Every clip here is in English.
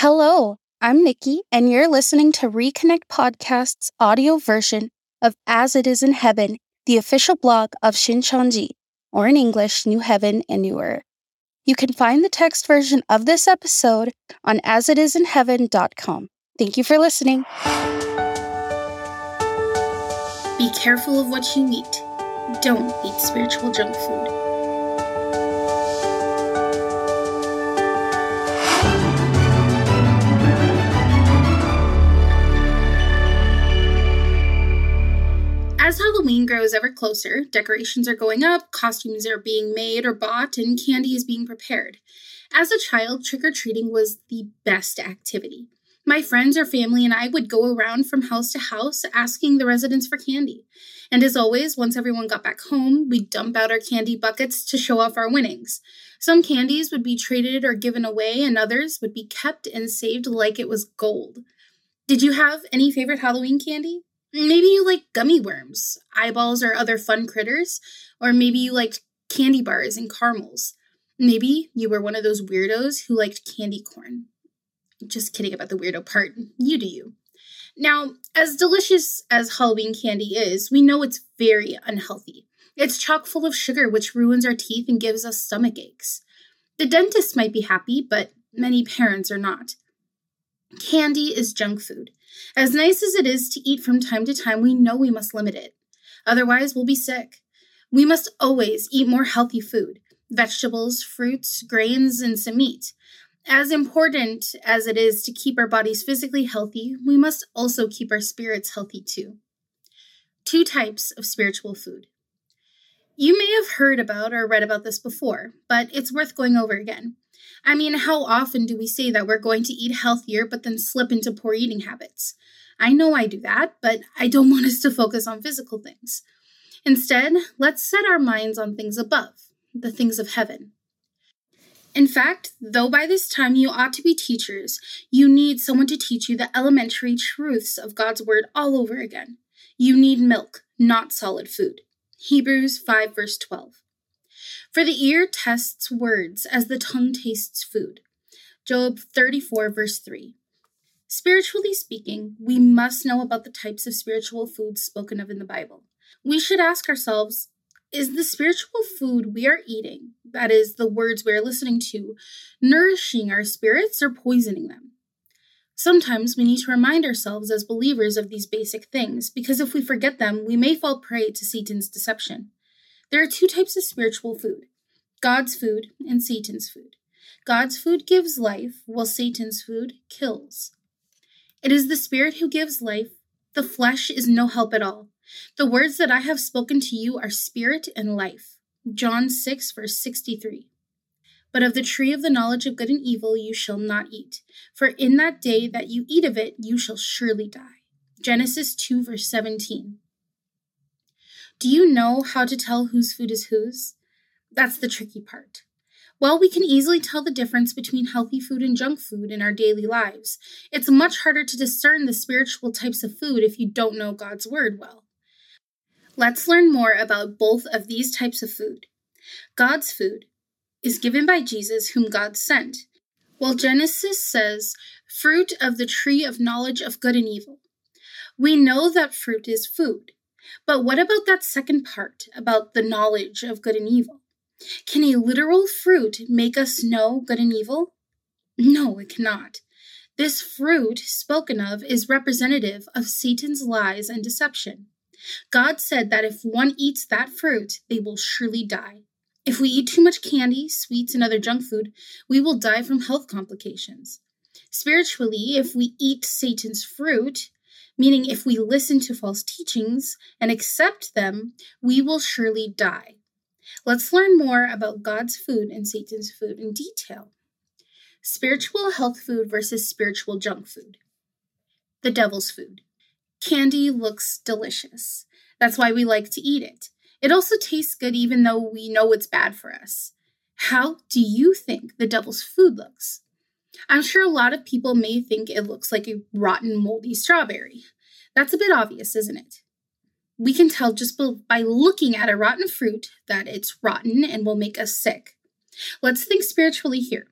Hello, I'm Nikki, and you're listening to Reconnect Podcast's audio version of As It Is in Heaven, the official blog of Shincheonji, or in English, New Heaven and New Earth. You can find the text version of this episode on asitisinheaven.com. Thank you for listening. Be careful of what you eat. Don't eat spiritual junk food. As Halloween grows ever closer, decorations are going up, costumes are being made or bought, and candy is being prepared. As a child, trick or treating was the best activity. My friends or family and I would go around from house to house asking the residents for candy. And as always, once everyone got back home, we'd dump out our candy buckets to show off our winnings. Some candies would be traded or given away, and others would be kept and saved like it was gold. Did you have any favorite Halloween candy? Maybe you like gummy worms, eyeballs, or other fun critters, or maybe you liked candy bars and caramels. Maybe you were one of those weirdos who liked candy corn. Just kidding about the weirdo part. You do you. Now, as delicious as Halloween candy is, we know it's very unhealthy. It's chock full of sugar, which ruins our teeth and gives us stomach aches. The dentist might be happy, but many parents are not. Candy is junk food. As nice as it is to eat from time to time, we know we must limit it. Otherwise, we'll be sick. We must always eat more healthy food vegetables, fruits, grains, and some meat. As important as it is to keep our bodies physically healthy, we must also keep our spirits healthy too. Two types of spiritual food. You may have heard about or read about this before, but it's worth going over again. I mean, how often do we say that we're going to eat healthier but then slip into poor eating habits? I know I do that, but I don't want us to focus on physical things. Instead, let's set our minds on things above, the things of heaven. In fact, though by this time you ought to be teachers, you need someone to teach you the elementary truths of God's Word all over again. You need milk, not solid food. Hebrews 5, verse 12. For the ear tests words as the tongue tastes food. Job 34, verse 3. Spiritually speaking, we must know about the types of spiritual foods spoken of in the Bible. We should ask ourselves is the spiritual food we are eating, that is, the words we are listening to, nourishing our spirits or poisoning them? Sometimes we need to remind ourselves as believers of these basic things, because if we forget them, we may fall prey to Satan's deception. There are two types of spiritual food God's food and Satan's food. God's food gives life, while Satan's food kills. It is the Spirit who gives life, the flesh is no help at all. The words that I have spoken to you are spirit and life. John 6, verse 63. But of the tree of the knowledge of good and evil you shall not eat, for in that day that you eat of it you shall surely die. Genesis 2, verse 17. Do you know how to tell whose food is whose? That's the tricky part. While we can easily tell the difference between healthy food and junk food in our daily lives, it's much harder to discern the spiritual types of food if you don't know God's Word well. Let's learn more about both of these types of food. God's food is given by Jesus, whom God sent, while Genesis says, fruit of the tree of knowledge of good and evil. We know that fruit is food. But what about that second part about the knowledge of good and evil? Can a literal fruit make us know good and evil? No, it cannot. This fruit spoken of is representative of Satan's lies and deception. God said that if one eats that fruit, they will surely die. If we eat too much candy, sweets, and other junk food, we will die from health complications. Spiritually, if we eat Satan's fruit, meaning if we listen to false teachings and accept them, we will surely die. Let's learn more about God's food and Satan's food in detail. Spiritual health food versus spiritual junk food. The devil's food. Candy looks delicious. That's why we like to eat it. It also tastes good even though we know it's bad for us. How do you think the devil's food looks? I'm sure a lot of people may think it looks like a rotten, moldy strawberry. That's a bit obvious, isn't it? We can tell just by looking at a rotten fruit that it's rotten and will make us sick. Let's think spiritually here.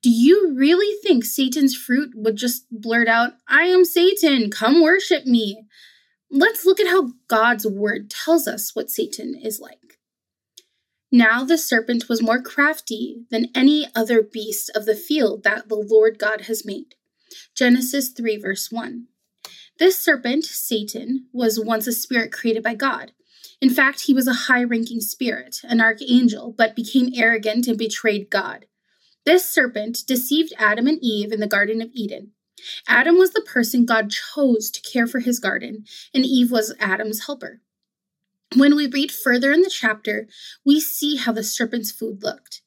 Do you really think Satan's fruit would just blurt out, I am Satan, come worship me? Let's look at how God's word tells us what Satan is like. Now the serpent was more crafty than any other beast of the field that the Lord God has made. Genesis 3, verse 1. This serpent, Satan, was once a spirit created by God. In fact, he was a high ranking spirit, an archangel, but became arrogant and betrayed God. This serpent deceived Adam and Eve in the Garden of Eden. Adam was the person God chose to care for his garden, and Eve was Adam's helper. When we read further in the chapter, we see how the serpent's food looked.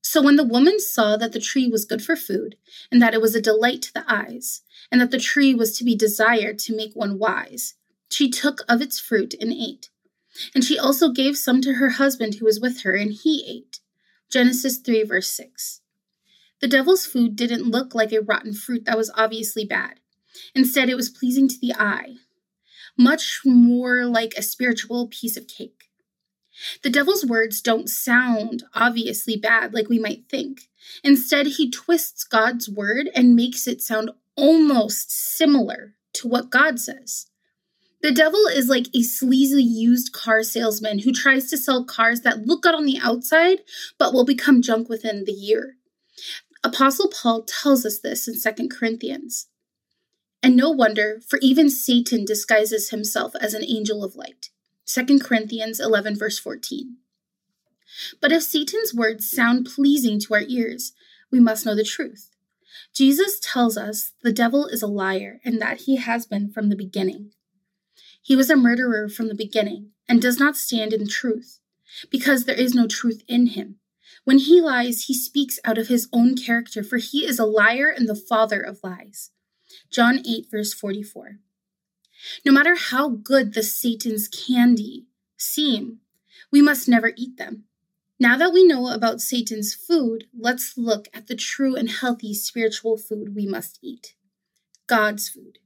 So when the woman saw that the tree was good for food, and that it was a delight to the eyes, and that the tree was to be desired to make one wise, she took of its fruit and ate. And she also gave some to her husband who was with her, and he ate. Genesis 3, verse 6. The devil's food didn't look like a rotten fruit that was obviously bad. Instead, it was pleasing to the eye, much more like a spiritual piece of cake. The devil's words don't sound obviously bad like we might think. Instead, he twists God's word and makes it sound almost similar to what God says. The devil is like a sleazy used car salesman who tries to sell cars that look good on the outside but will become junk within the year. Apostle Paul tells us this in 2 Corinthians. And no wonder, for even Satan disguises himself as an angel of light. 2 Corinthians 11, verse 14. But if Satan's words sound pleasing to our ears, we must know the truth. Jesus tells us the devil is a liar and that he has been from the beginning. He was a murderer from the beginning and does not stand in truth, because there is no truth in him. When he lies, he speaks out of his own character, for he is a liar and the father of lies. John 8, verse 44. No matter how good the Satan's candy seem, we must never eat them. Now that we know about Satan's food, let's look at the true and healthy spiritual food we must eat God's food.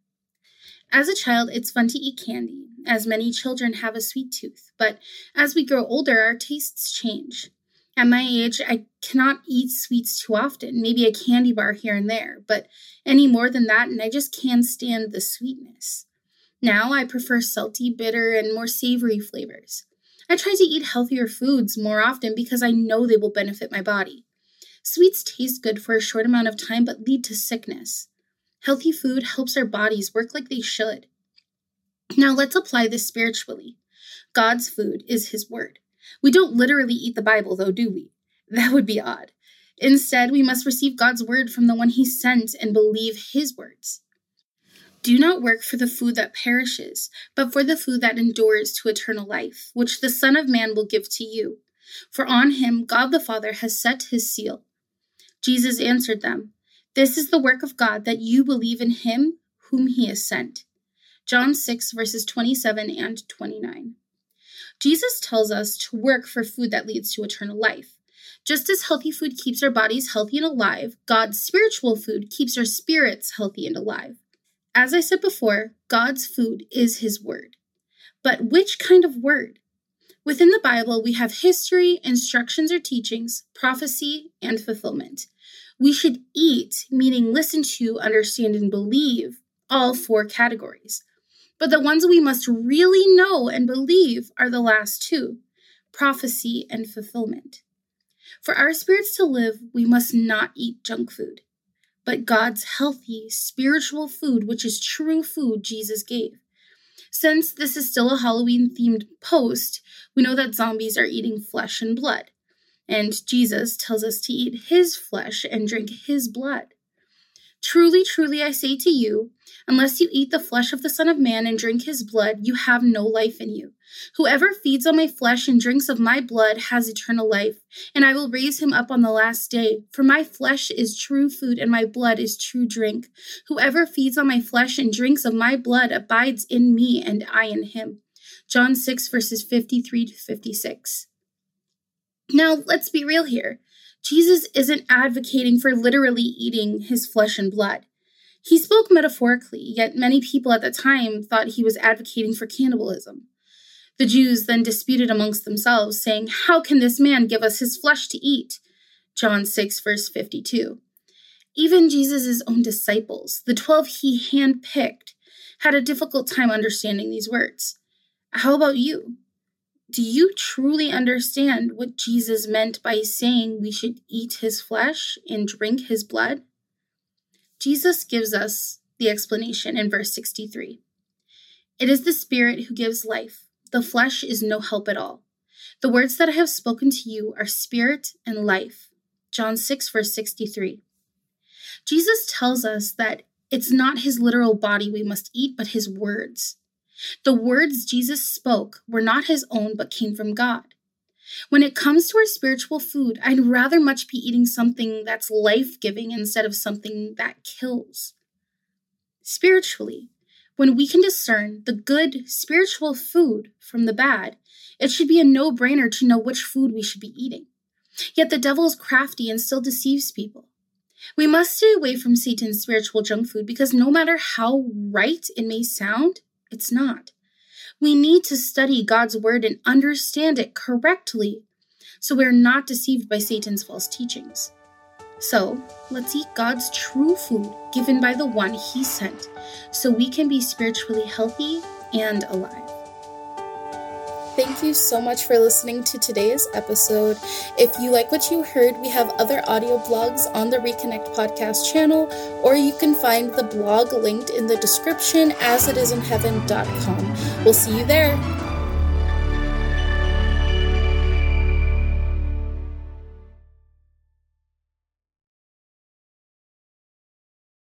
As a child, it's fun to eat candy, as many children have a sweet tooth, but as we grow older, our tastes change. At my age, I cannot eat sweets too often, maybe a candy bar here and there, but any more than that, and I just can't stand the sweetness. Now I prefer salty, bitter, and more savory flavors. I try to eat healthier foods more often because I know they will benefit my body. Sweets taste good for a short amount of time but lead to sickness. Healthy food helps our bodies work like they should. Now let's apply this spiritually. God's food is His Word. We don't literally eat the Bible, though, do we? That would be odd. Instead, we must receive God's word from the one he sent and believe his words. Do not work for the food that perishes, but for the food that endures to eternal life, which the Son of Man will give to you. For on him God the Father has set his seal. Jesus answered them, This is the work of God, that you believe in him whom he has sent. John 6, verses 27 and 29. Jesus tells us to work for food that leads to eternal life. Just as healthy food keeps our bodies healthy and alive, God's spiritual food keeps our spirits healthy and alive. As I said before, God's food is His Word. But which kind of Word? Within the Bible, we have history, instructions or teachings, prophecy, and fulfillment. We should eat, meaning listen to, understand, and believe, all four categories. But the ones we must really know and believe are the last two prophecy and fulfillment. For our spirits to live, we must not eat junk food, but God's healthy, spiritual food, which is true food Jesus gave. Since this is still a Halloween themed post, we know that zombies are eating flesh and blood. And Jesus tells us to eat his flesh and drink his blood. Truly, truly, I say to you, unless you eat the flesh of the Son of Man and drink his blood, you have no life in you. Whoever feeds on my flesh and drinks of my blood has eternal life, and I will raise him up on the last day. For my flesh is true food, and my blood is true drink. Whoever feeds on my flesh and drinks of my blood abides in me, and I in him. John 6, verses 53 to 56. Now, let's be real here. Jesus isn't advocating for literally eating his flesh and blood. He spoke metaphorically, yet many people at the time thought he was advocating for cannibalism. The Jews then disputed amongst themselves, saying, How can this man give us his flesh to eat? John 6, verse 52. Even Jesus' own disciples, the 12 he handpicked, had a difficult time understanding these words. How about you? Do you truly understand what Jesus meant by saying we should eat his flesh and drink his blood? Jesus gives us the explanation in verse 63. It is the Spirit who gives life, the flesh is no help at all. The words that I have spoken to you are spirit and life. John 6, verse 63. Jesus tells us that it's not his literal body we must eat, but his words. The words Jesus spoke were not his own, but came from God. When it comes to our spiritual food, I'd rather much be eating something that's life giving instead of something that kills. Spiritually, when we can discern the good spiritual food from the bad, it should be a no brainer to know which food we should be eating. Yet the devil is crafty and still deceives people. We must stay away from Satan's spiritual junk food because no matter how right it may sound, it's not. We need to study God's word and understand it correctly so we're not deceived by Satan's false teachings. So, let's eat God's true food given by the one he sent so we can be spiritually healthy and alive. Thank you so much for listening to today's episode. If you like what you heard, we have other audio blogs on the Reconnect podcast channel, or you can find the blog linked in the description as it is in heaven.com. We'll see you there.